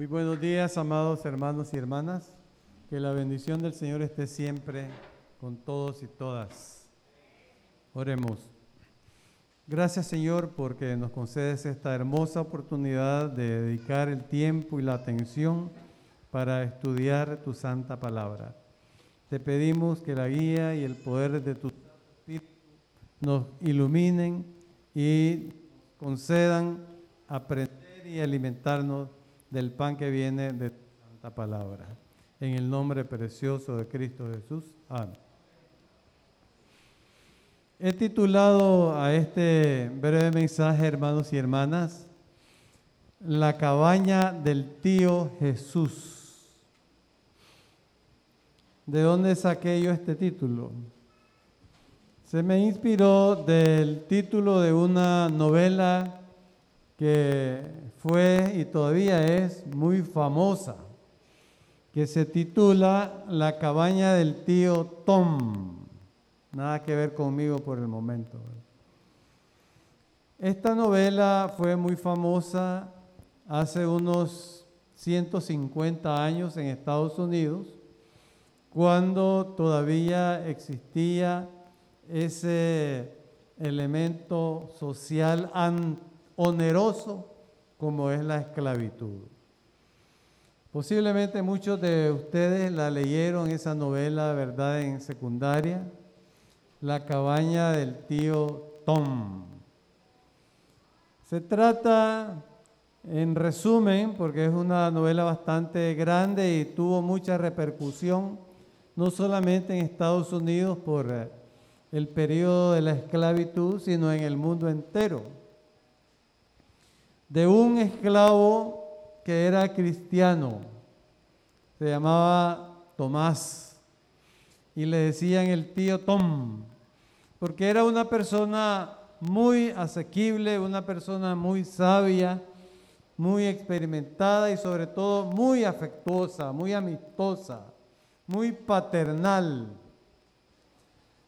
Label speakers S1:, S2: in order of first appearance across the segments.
S1: Muy buenos días, amados hermanos y hermanas. Que la bendición del Señor esté siempre con todos y todas. Oremos. Gracias, Señor, porque nos concedes esta hermosa oportunidad de dedicar el tiempo y la atención para estudiar tu santa palabra. Te pedimos que la guía y el poder de tu Espíritu nos iluminen y concedan aprender y alimentarnos del pan que viene de tu santa palabra. En el nombre precioso de Cristo Jesús. Amén. He titulado a este breve mensaje, hermanos y hermanas, La cabaña del tío Jesús. ¿De dónde saqué yo este título? Se me inspiró del título de una novela que fue y todavía es muy famosa, que se titula La cabaña del tío Tom. Nada que ver conmigo por el momento. Esta novela fue muy famosa hace unos 150 años en Estados Unidos, cuando todavía existía ese elemento social antiguo oneroso como es la esclavitud. Posiblemente muchos de ustedes la leyeron esa novela, ¿verdad?, en secundaria, La cabaña del tío Tom. Se trata, en resumen, porque es una novela bastante grande y tuvo mucha repercusión, no solamente en Estados Unidos por el periodo de la esclavitud, sino en el mundo entero de un esclavo que era cristiano. Se llamaba Tomás y le decían el tío Tom, porque era una persona muy asequible, una persona muy sabia, muy experimentada y sobre todo muy afectuosa, muy amistosa, muy paternal.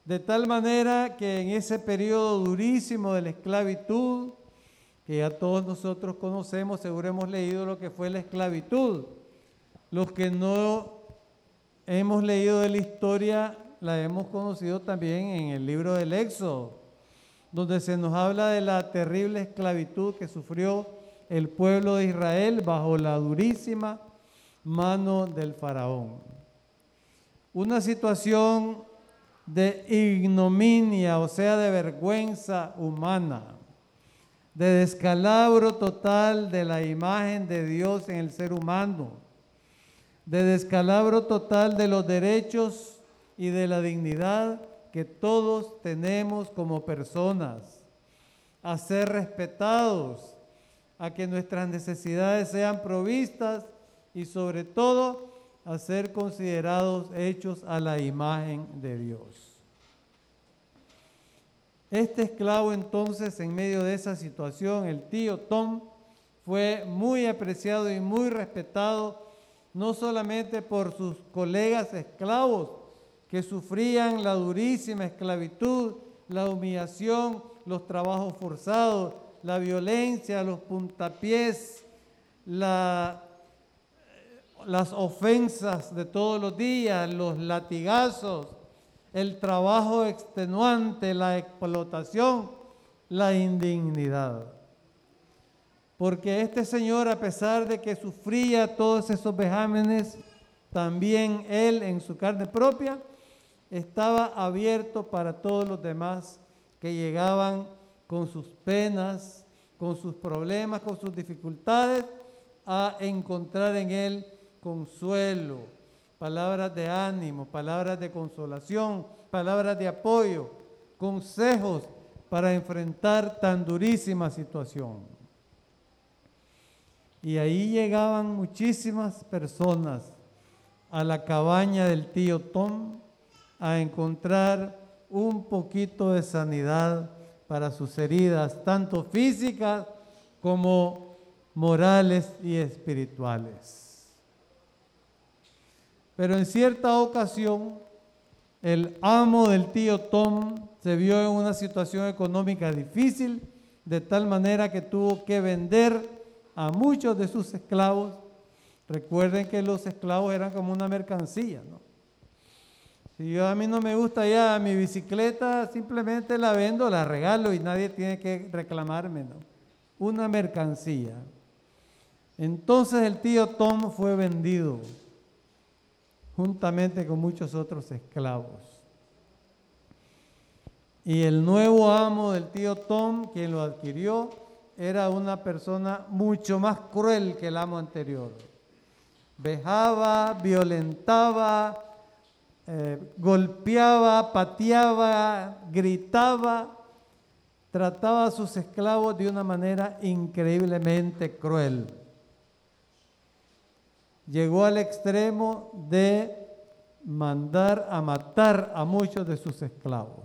S1: De tal manera que en ese periodo durísimo de la esclavitud, que ya todos nosotros conocemos, seguro hemos leído lo que fue la esclavitud. Los que no hemos leído de la historia, la hemos conocido también en el libro del Éxodo, donde se nos habla de la terrible esclavitud que sufrió el pueblo de Israel bajo la durísima mano del faraón. Una situación de ignominia, o sea, de vergüenza humana de descalabro total de la imagen de Dios en el ser humano, de descalabro total de los derechos y de la dignidad que todos tenemos como personas, a ser respetados, a que nuestras necesidades sean provistas y sobre todo a ser considerados hechos a la imagen de Dios. Este esclavo entonces, en medio de esa situación, el tío Tom, fue muy apreciado y muy respetado, no solamente por sus colegas esclavos que sufrían la durísima esclavitud, la humillación, los trabajos forzados, la violencia, los puntapiés, las ofensas de todos los días, los latigazos, el trabajo extenuante, la explotación, la indignidad. Porque este Señor, a pesar de que sufría todos esos vejámenes, también Él en su carne propia estaba abierto para todos los demás que llegaban con sus penas, con sus problemas, con sus dificultades, a encontrar en Él consuelo, palabras de ánimo, palabras de consolación, palabras de apoyo, consejos para enfrentar tan durísima situación. Y ahí llegaban muchísimas personas a la cabaña del tío Tom a encontrar un poquito de sanidad para sus heridas, tanto físicas como morales y espirituales. Pero en cierta ocasión, el amo del tío Tom se vio en una situación económica difícil, de tal manera que tuvo que vender a muchos de sus esclavos Recuerden que los esclavos eran como una mercancía, ¿no? Si yo a mí no me gusta ya mi bicicleta, simplemente la vendo, la regalo y nadie tiene que reclamarme, ¿no? Una mercancía. Entonces el tío Tom fue vendido juntamente con muchos otros esclavos. Y el nuevo amo del tío Tom, quien lo adquirió, era una persona mucho más cruel que el amo anterior. Vejaba, violentaba, eh, golpeaba, pateaba, gritaba, trataba a sus esclavos de una manera increíblemente cruel. Llegó al extremo de mandar a matar a muchos de sus esclavos.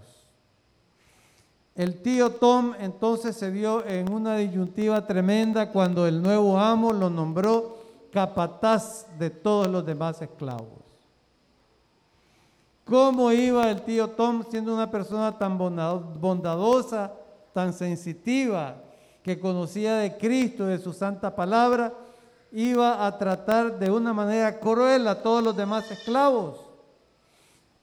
S1: El tío Tom entonces se vio en una disyuntiva tremenda cuando el nuevo amo lo nombró capataz de todos los demás esclavos. ¿Cómo iba el tío Tom siendo una persona tan bondadosa, tan sensitiva, que conocía de Cristo, de su santa palabra, iba a tratar de una manera cruel a todos los demás esclavos?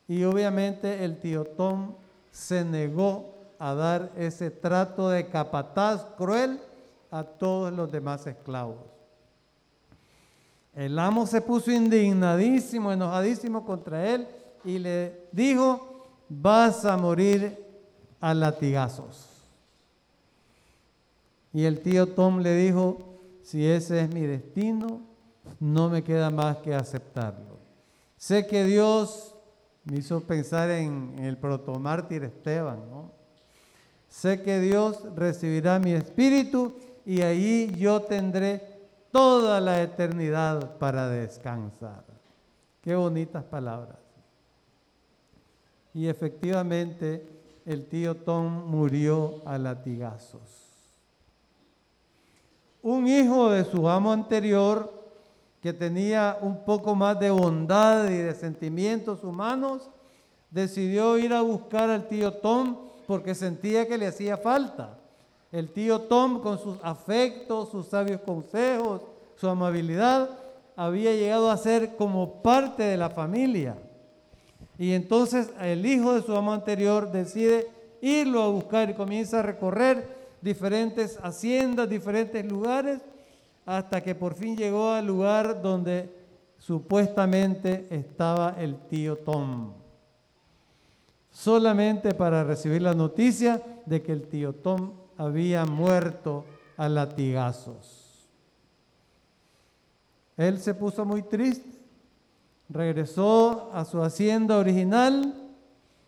S1: Y obviamente el tío Tom se negó a dar ese trato de capataz cruel a todos los demás esclavos. El amo se puso indignadísimo, enojadísimo contra él y le dijo, vas a morir a latigazos. Y el tío Tom le dijo, si ese es mi destino, no me queda más que aceptarlo. Sé que Dios me hizo pensar en, el protomártir Esteban, ¿no? Sé que Dios recibirá mi espíritu y allí yo tendré toda la eternidad para descansar. Qué bonitas palabras. Y efectivamente el tío Tom murió a latigazos. Un hijo de su amo anterior que tenía un poco más de bondad y de sentimientos humanos, decidió ir a buscar al tío Tom porque sentía que le hacía falta. El tío Tom, con sus afectos, sus sabios consejos, su amabilidad, había llegado a ser como parte de la familia. Y entonces el hijo de su amo anterior decide irlo a buscar y comienza a recorrer diferentes haciendas, diferentes lugares, hasta que por fin llegó al lugar donde supuestamente estaba el tío Tom solamente para recibir la noticia de que el tío Tom había muerto a latigazos. Él se puso muy triste, regresó a su hacienda original,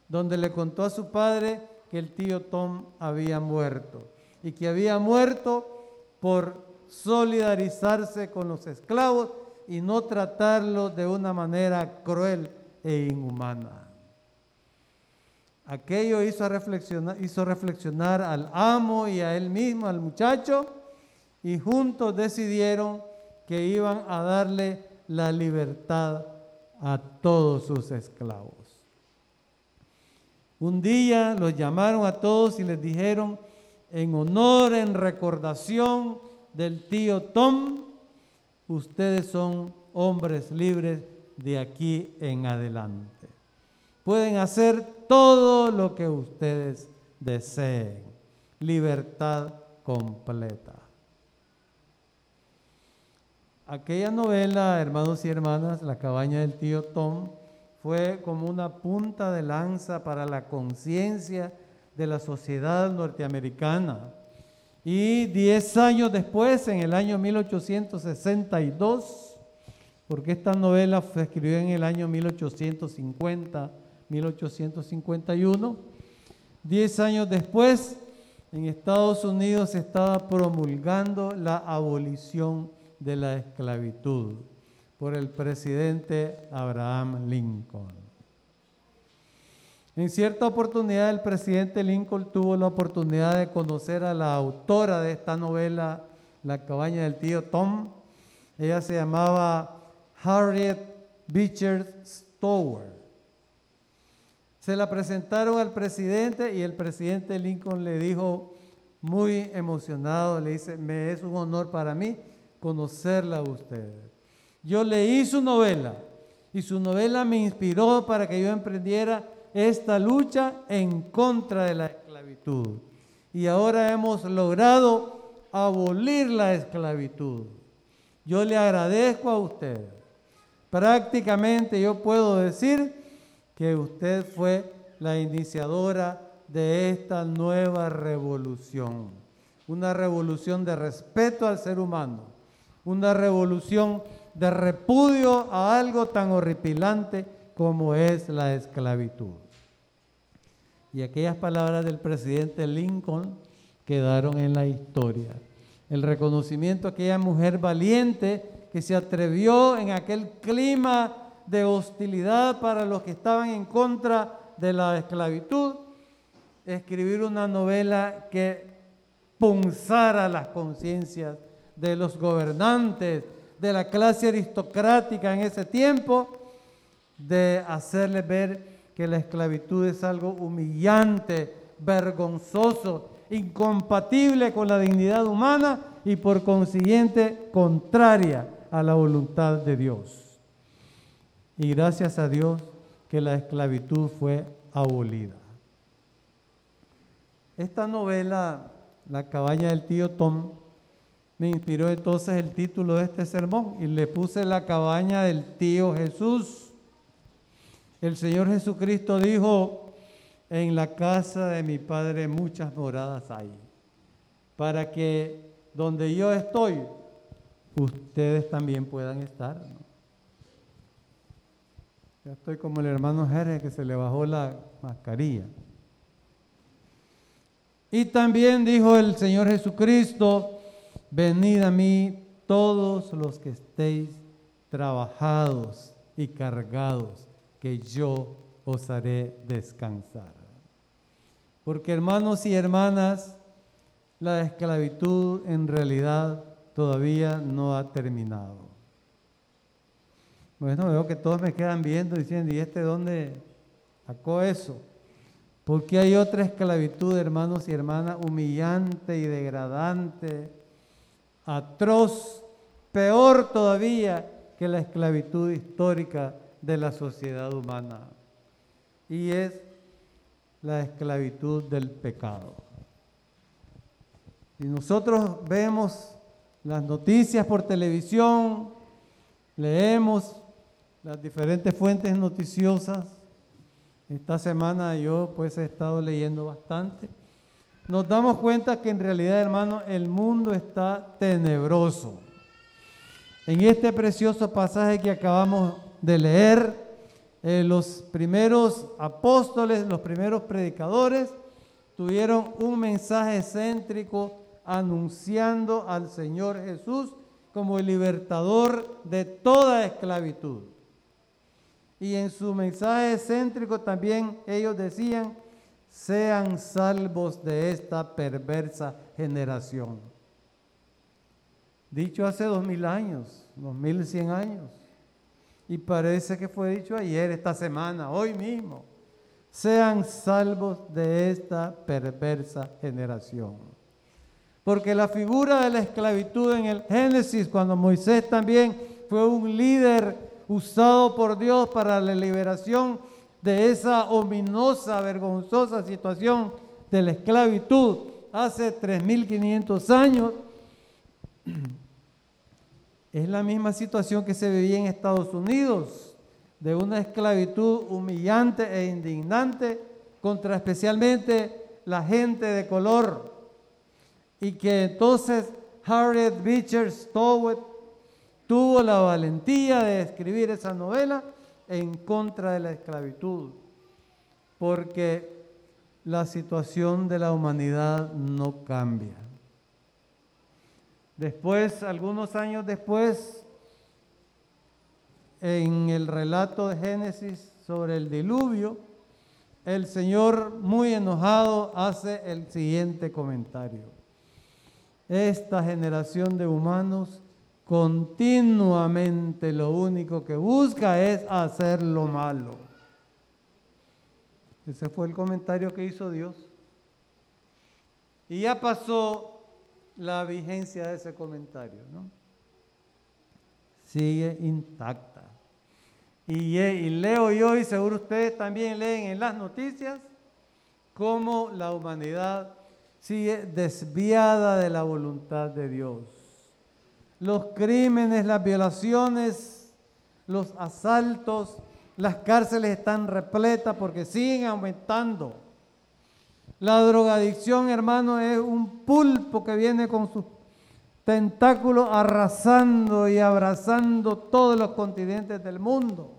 S1: donde le contó a su padre que el tío Tom había muerto y que había muerto por solidarizarse con los esclavos y no tratarlos de una manera cruel e inhumana. Aquello hizo reflexionar, hizo reflexionar al amo y a él mismo, al muchacho, y juntos decidieron que iban a darle la libertad a todos sus esclavos. Un día los llamaron a todos y les dijeron, en honor, en recordación del tío Tom, ustedes son hombres libres de aquí en adelante. Pueden hacer todo lo que ustedes deseen. Libertad completa. Aquella novela, hermanos y hermanas, La cabaña del tío Tom, fue como una punta de lanza para la conciencia de la sociedad norteamericana. Y diez años después, en el año 1862, porque esta novela se escribió en el año 1850, 1851. Diez años después, en Estados Unidos se estaba promulgando la abolición de la esclavitud por el presidente Abraham Lincoln. En cierta oportunidad el presidente Lincoln tuvo la oportunidad de conocer a la autora de esta novela, La cabaña del tío Tom. Ella se llamaba Harriet Beecher Stower. Se la presentaron al presidente y el presidente Lincoln le dijo muy emocionado, le dice, me es un honor para mí conocerla a usted. Yo leí su novela y su novela me inspiró para que yo emprendiera esta lucha en contra de la esclavitud. Y ahora hemos logrado abolir la esclavitud. Yo le agradezco a usted. Prácticamente yo puedo decir que usted fue la iniciadora de esta nueva revolución. Una revolución de respeto al ser humano. Una revolución de repudio a algo tan horripilante como es la esclavitud. Y aquellas palabras del presidente Lincoln quedaron en la historia. El reconocimiento a aquella mujer valiente que se atrevió en aquel clima de hostilidad para los que estaban en contra de la esclavitud, escribir una novela que punzara las conciencias de los gobernantes, de la clase aristocrática en ese tiempo, de hacerles ver que la esclavitud es algo humillante, vergonzoso, incompatible con la dignidad humana y por consiguiente contraria a la voluntad de Dios. Y gracias a Dios que la esclavitud fue abolida. Esta novela, La cabaña del tío Tom, me inspiró entonces el título de este sermón y le puse la cabaña del tío Jesús. El Señor Jesucristo dijo, en la casa de mi Padre muchas moradas hay, para que donde yo estoy, ustedes también puedan estar. Ya estoy como el hermano Jerez que se le bajó la mascarilla. Y también dijo el Señor Jesucristo, venid a mí todos los que estéis trabajados y cargados, que yo os haré descansar. Porque hermanos y hermanas, la esclavitud en realidad todavía no ha terminado. Bueno, veo que todos me quedan viendo diciendo, ¿y este dónde sacó eso? Porque hay otra esclavitud, hermanos y hermanas, humillante y degradante, atroz, peor todavía que la esclavitud histórica de la sociedad humana. Y es la esclavitud del pecado. Y nosotros vemos las noticias por televisión, leemos las diferentes fuentes noticiosas. Esta semana yo pues he estado leyendo bastante nos damos cuenta que en realidad, hermano, el mundo está tenebroso. En este precioso pasaje que acabamos de leer, eh, los primeros apóstoles, los primeros predicadores, tuvieron un mensaje céntrico anunciando al Señor Jesús como el libertador de toda esclavitud. Y en su mensaje céntrico también ellos decían sean salvos de esta perversa generación. Dicho hace dos mil años, dos mil cien años. Y parece que fue dicho ayer, esta semana, hoy mismo. Sean salvos de esta perversa generación. Porque la figura de la esclavitud en el Génesis, cuando Moisés también fue un líder usado por Dios para la liberación de esa ominosa, vergonzosa situación de la esclavitud hace 3.500 años, es la misma situación que se vivía en Estados Unidos, de una esclavitud humillante e indignante contra especialmente la gente de color. Y que entonces Harriet Beecher Stowe tuvo la valentía de escribir esa novela en contra de la esclavitud, porque la situación de la humanidad no cambia. Después, algunos años después, en el relato de Génesis sobre el diluvio, el Señor muy enojado hace el siguiente comentario. Esta generación de humanos continuamente lo único que busca es hacer lo malo. Ese fue el comentario que hizo Dios. Y ya pasó la vigencia de ese comentario, ¿no? sigue intacta. Y, y leo yo, y seguro ustedes también leen en las noticias, cómo la humanidad sigue desviada de la voluntad de Dios. Los crímenes, las violaciones, los asaltos, las cárceles están repletas porque siguen aumentando. La drogadicción, hermano, es un pulpo que viene con sus tentáculos arrasando y abrazando todos los continentes del mundo.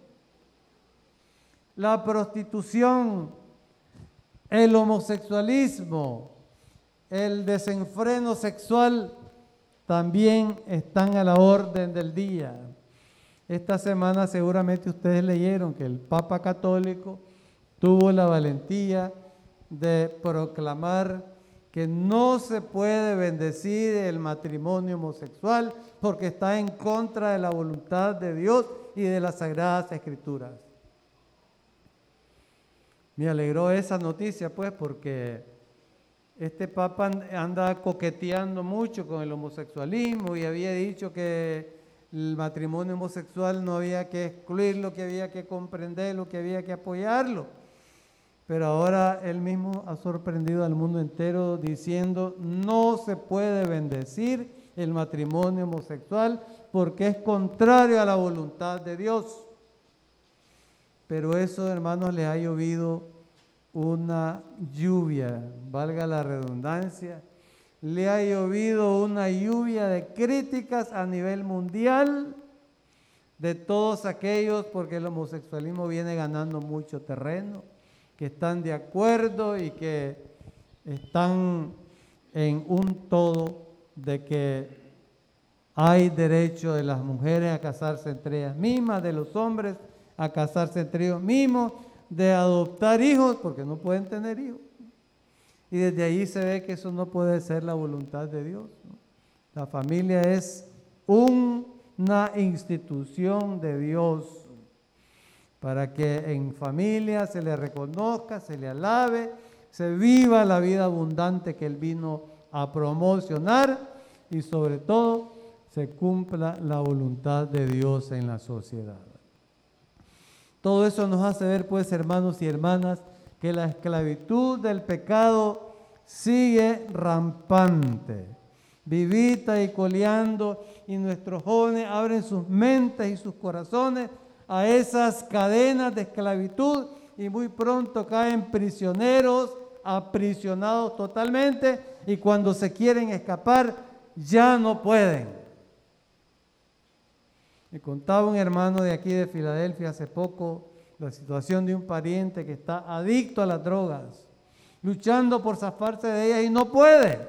S1: La prostitución, el homosexualismo, el desenfreno sexual también están a la orden del día. Esta semana seguramente ustedes leyeron que el Papa Católico tuvo la valentía de proclamar que no se puede bendecir el matrimonio homosexual porque está en contra de la voluntad de Dios y de las sagradas escrituras. Me alegró esa noticia pues porque este papa anda coqueteando mucho con el homosexualismo y había dicho que el matrimonio homosexual no había que excluirlo, que había que comprenderlo, que había que apoyarlo. Pero ahora él mismo ha sorprendido al mundo entero diciendo, no se puede bendecir el matrimonio homosexual porque es contrario a la voluntad de Dios. Pero eso, hermanos, le ha llovido una lluvia, valga la redundancia, le ha llovido una lluvia de críticas a nivel mundial de todos aquellos, porque el homosexualismo viene ganando mucho terreno, que están de acuerdo y que están en un todo de que hay derecho de las mujeres a casarse entre ellas mismas, de los hombres a casarse entre ellos mismos, de adoptar hijos porque no pueden tener hijos. Y desde ahí se ve que eso no puede ser la voluntad de Dios. La familia es una institución de Dios para que en familia se le reconozca, se le alabe, se viva la vida abundante que Él vino a promocionar y sobre todo se cumpla la voluntad de Dios en la sociedad. Todo eso nos hace ver, pues, hermanos y hermanas, que la esclavitud del pecado sigue rampante, vivita y coleando, y nuestros jóvenes abren sus mentes y sus corazones a esas cadenas de esclavitud y muy pronto caen prisioneros, aprisionados totalmente, y cuando se quieren escapar, ya no pueden. Me contaba un hermano de aquí de Filadelfia hace poco la situación de un pariente que está adicto a las drogas, luchando por zafarse de ellas y no puede.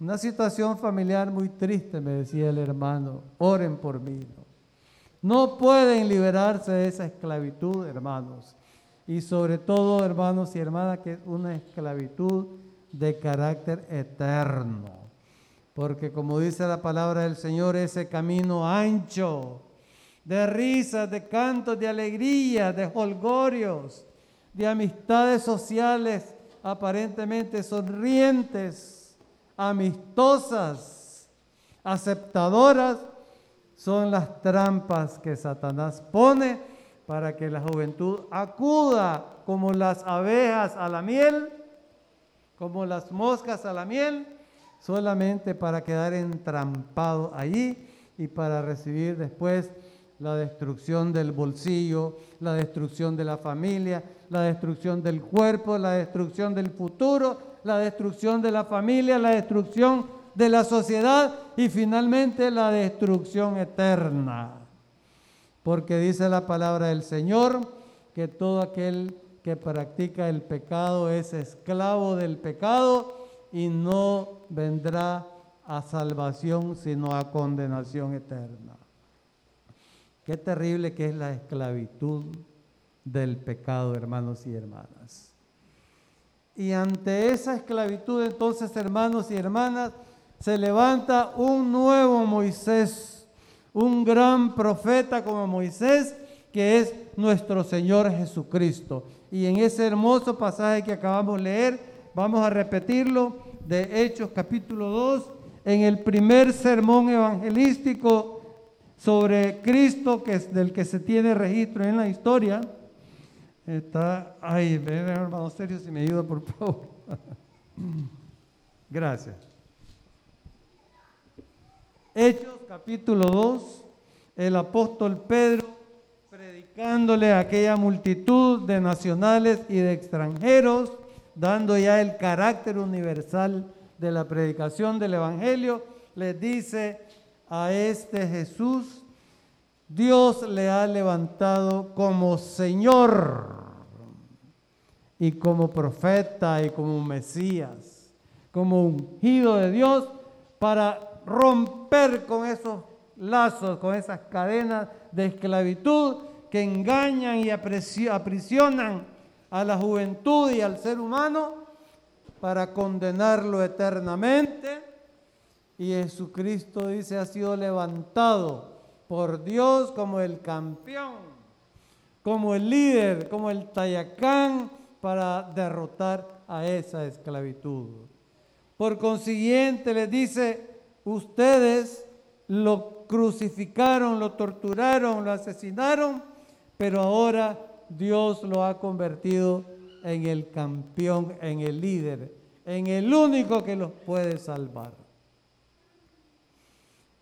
S1: Una situación familiar muy triste, me decía el hermano, oren por mí. Pueden liberarse de esa esclavitud, hermanos. Y sobre todo, hermanos y hermanas, que es una esclavitud de carácter eterno. Porque como dice la palabra del Señor, ese camino ancho de risas, de cantos, de alegría, de holgorios, de amistades sociales aparentemente sonrientes, amistosas, aceptadoras, son las trampas que Satanás pone para que la juventud acuda como las abejas a la miel, como las moscas a la miel, solamente para quedar entrampado allí y para recibir después la destrucción del bolsillo, la destrucción de la familia, la destrucción del cuerpo, la destrucción del futuro, la destrucción de la familia, la destrucción de la sociedad y finalmente la destrucción eterna. Porque dice la palabra del Señor que todo aquel que practica el pecado es esclavo del pecado y no vendrá a salvación, sino a condenación eterna. Qué terrible que es la esclavitud del pecado, hermanos y hermanas. Y ante esa esclavitud, entonces, hermanos y hermanas, se levanta un nuevo Moisés, un gran profeta como Moisés, que es nuestro Señor Jesucristo. Y en ese hermoso pasaje que acabamos de leer, Vamos a repetirlo de Hechos capítulo 2. En el primer sermón evangelístico sobre Cristo, que es del que se tiene registro en la historia, está, ay, hermano serio, si me ayuda por favor. Gracias. Hechos capítulo 2, el apóstol Pedro predicándole a aquella multitud de nacionales y de extranjeros, dando ya el carácter universal de la predicación del Evangelio, les dice a este Jesús, Dios le ha levantado como Señor y como profeta y como Mesías, como ungido de Dios para romper con esos lazos, con esas cadenas de esclavitud que engañan y aprisionan a la juventud y al ser humano para condenarlo eternamente. Y Jesucristo dice ha sido levantado por Dios como el campeón, como el líder, como el tayacán para derrotar a esa esclavitud. Por consiguiente les dice, ustedes lo crucificaron, lo torturaron, lo asesinaron, pero ahora Dios lo ha convertido en el campeón, en el líder, en el único que los puede salvar.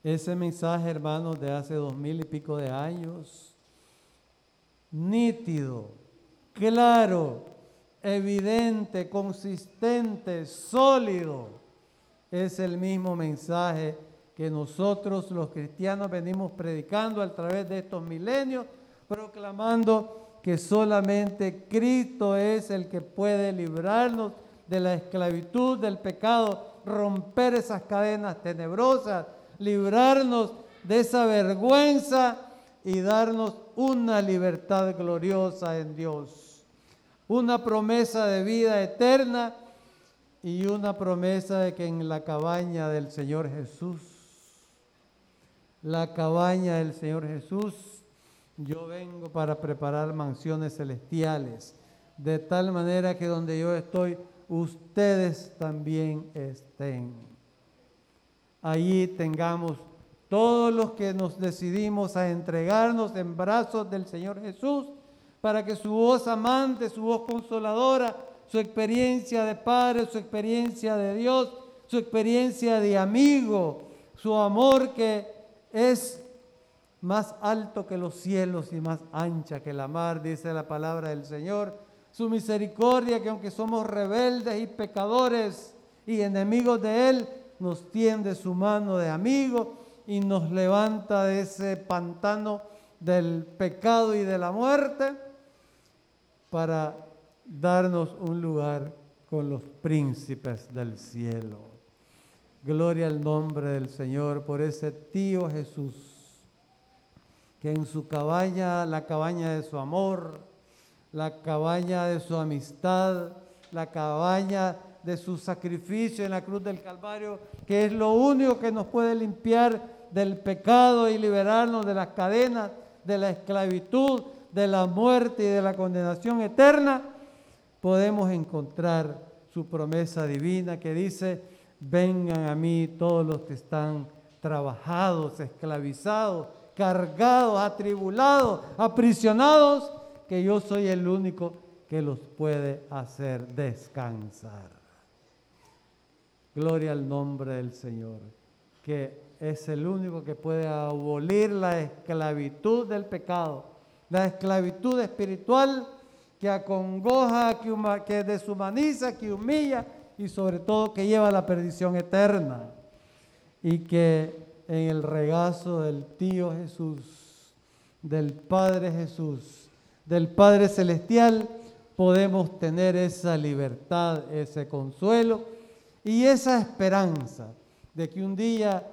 S1: Ese mensaje, hermanos, de hace dos mil y pico de años, nítido, claro, evidente, consistente, sólido, es el mismo mensaje que nosotros los cristianos venimos predicando a través de estos milenios, proclamando que solamente Cristo es el que puede librarnos de la esclavitud, del pecado, romper esas cadenas tenebrosas, librarnos de esa vergüenza y darnos una libertad gloriosa en Dios. Una promesa de vida eterna y una promesa de que en la cabaña del Señor Jesús, la cabaña del Señor Jesús, yo vengo para preparar mansiones celestiales, de tal manera que donde yo estoy, ustedes también estén. Allí tengamos todos los que nos decidimos a entregarnos en brazos del Señor Jesús, para que su voz amante, su voz consoladora, su experiencia de padre, su experiencia de Dios, su experiencia de amigo, su amor que es más alto que los cielos y más ancha que la mar, dice la palabra del Señor. Su misericordia que aunque somos rebeldes y pecadores y enemigos de Él, nos tiende su mano de amigo y nos levanta de ese pantano del pecado y de la muerte para darnos un lugar con los príncipes del cielo. Gloria al nombre del Señor por ese tío Jesús, que en su cabaña, la cabaña de su amor, la cabaña de su amistad, la cabaña de su sacrificio en la cruz del Calvario, que es lo único que nos puede limpiar del pecado y liberarnos de las cadenas, de la esclavitud, de la muerte y de la condenación eterna, podemos encontrar su promesa divina que dice, vengan a mí todos los que están trabajados, esclavizados, cargados, atribulados, aprisionados, que yo soy el único que los puede hacer descansar. Gloria al nombre del Señor, que es el único que puede abolir la esclavitud del pecado, la esclavitud espiritual que acongoja, que, deshumaniza, que humilla y sobre todo que lleva a la perdición eterna. Y que en el regazo del tío Jesús, del Padre Jesús, del Padre Celestial, podemos tener esa libertad, ese consuelo y esa esperanza de que un día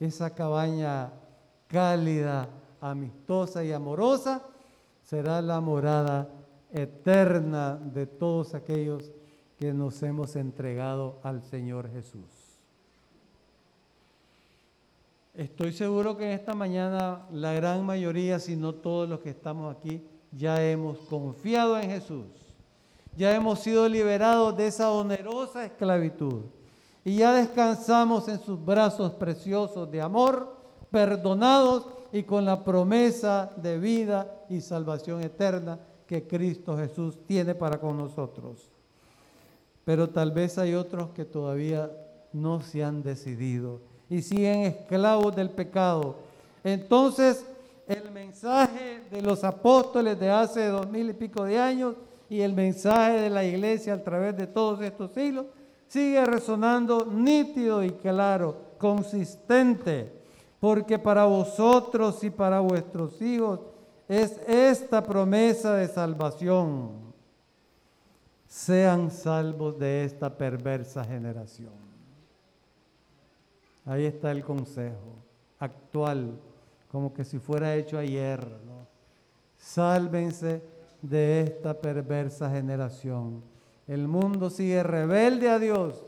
S1: esa cabaña cálida, amistosa y amorosa será la morada eterna de todos aquellos que nos hemos entregado al Señor Jesús. Estoy seguro que en esta mañana la gran mayoría, si no todos los que estamos aquí, ya hemos confiado en Jesús. Ya hemos sido liberados de esa onerosa esclavitud. Y ya descansamos en sus brazos preciosos de amor, perdonados y con la promesa de vida y salvación eterna que Cristo Jesús tiene para con nosotros. Pero tal vez hay otros que todavía no se han decidido y siguen esclavos del pecado. Entonces, el mensaje de los apóstoles de hace dos mil y pico de años y el mensaje de la iglesia a través de todos estos siglos sigue resonando nítido y claro, consistente porque para vosotros y para vuestros hijos es esta promesa de salvación. Sean salvos de esta perversa generación. Ahí está el consejo actual, como que si fuera hecho ayer. ¿no? Sálvense de esta perversa generación. El mundo sigue rebelde a Dios.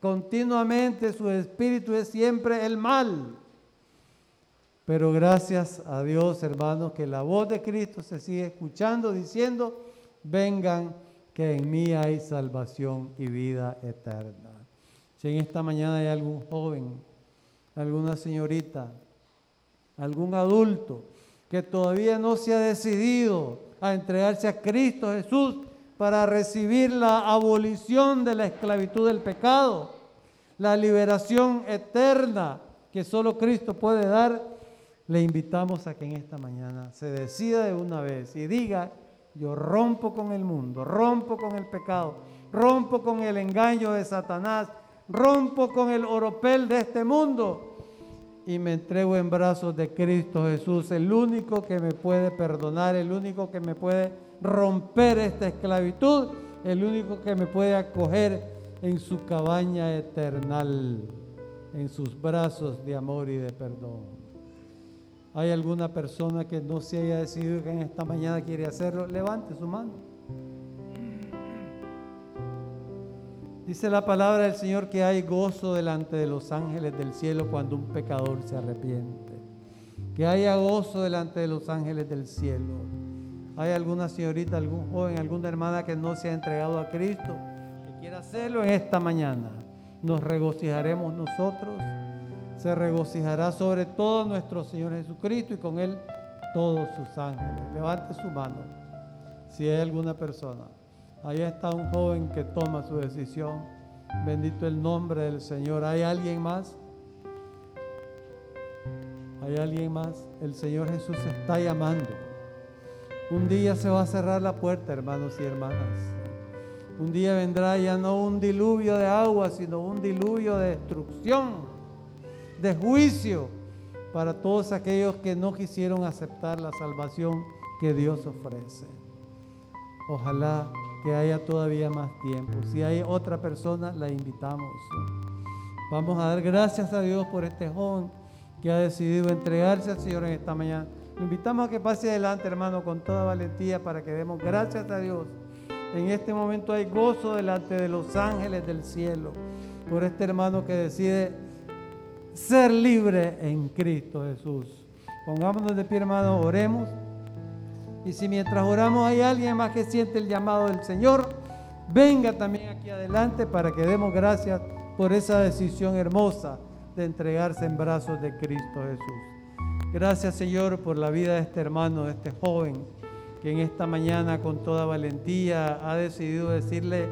S1: Continuamente su espíritu es siempre el mal. Pero gracias a Dios, hermanos, que la voz de Cristo se sigue escuchando diciendo, vengan, que en mí hay salvación y vida eterna. Si en esta mañana hay algún joven, alguna señorita, algún adulto que todavía no se ha decidido a entregarse a Cristo Jesús para recibir la abolición de la esclavitud del pecado, la liberación eterna que solo Cristo puede dar, le invitamos a que en esta mañana se decida de una vez y diga, yo rompo con el mundo, rompo con el pecado, rompo con el engaño de Satanás, rompo con el oropel de este mundo y me entrego en brazos de Cristo Jesús, el único que me puede perdonar, el único que me puede romper esta esclavitud, el único que me puede acoger en su cabaña eternal, en sus brazos de amor y de perdón. ¿Hay alguna persona que no se haya decidido que en esta mañana quiere hacerlo? Levante su mano. Dice la palabra del Señor que hay gozo delante de los ángeles del cielo cuando un pecador se arrepiente. Que haya gozo delante de los ángeles del cielo. ¿Hay alguna señorita, algún joven, alguna hermana que no se ha entregado a Cristo? Que quiera hacerlo en esta mañana. Nos regocijaremos nosotros se regocijará sobre todo nuestro Señor Jesucristo y con Él todos sus ángeles. Levante su mano si hay alguna persona. Ahí está un joven que toma su decisión. Bendito el nombre del Señor. ¿Hay alguien más? ¿Hay alguien más? El Señor Jesús está llamando. Un día se va a cerrar la puerta, hermanos y hermanas. Un día vendrá ya no un diluvio de agua, sino un diluvio de destrucción de juicio para todos aquellos que no quisieron aceptar la salvación que Dios ofrece. Ojalá que haya todavía más tiempo. Si hay otra persona, la invitamos. Vamos a dar gracias a Dios por este joven que ha decidido entregarse al Señor en esta mañana. Lo invitamos a que pase adelante, hermano, con toda valentía para que demos gracias a Dios. En este momento hay gozo delante de los ángeles del cielo por este hermano que decide ser libre en Cristo Jesús. Pongámonos de pie, hermano, oremos. Y si mientras oramos hay alguien más que siente el llamado del Señor, venga también aquí adelante para que demos gracias por esa decisión hermosa de entregarse en brazos de Cristo Jesús. Gracias Señor por la vida de este hermano, de este joven, que en esta mañana con toda valentía ha decidido decirle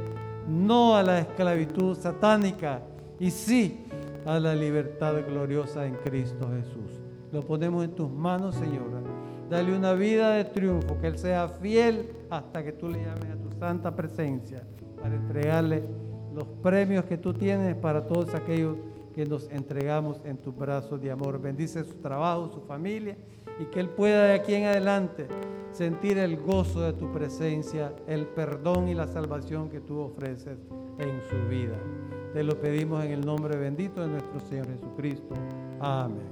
S1: no a la esclavitud satánica y sí a la libertad gloriosa en Cristo Jesús. Lo ponemos en tus manos, Señora. Dale una vida de triunfo, que Él sea fiel hasta que tú le llames a tu santa presencia para entregarle los premios que tú tienes para todos aquellos que nos entregamos en tus brazos de amor. Bendice su trabajo, su familia y que Él pueda de aquí en adelante sentir el gozo de tu presencia, el perdón y la salvación que tú ofreces en su vida. Te lo pedimos en el nombre bendito de nuestro Señor Jesucristo. Amén.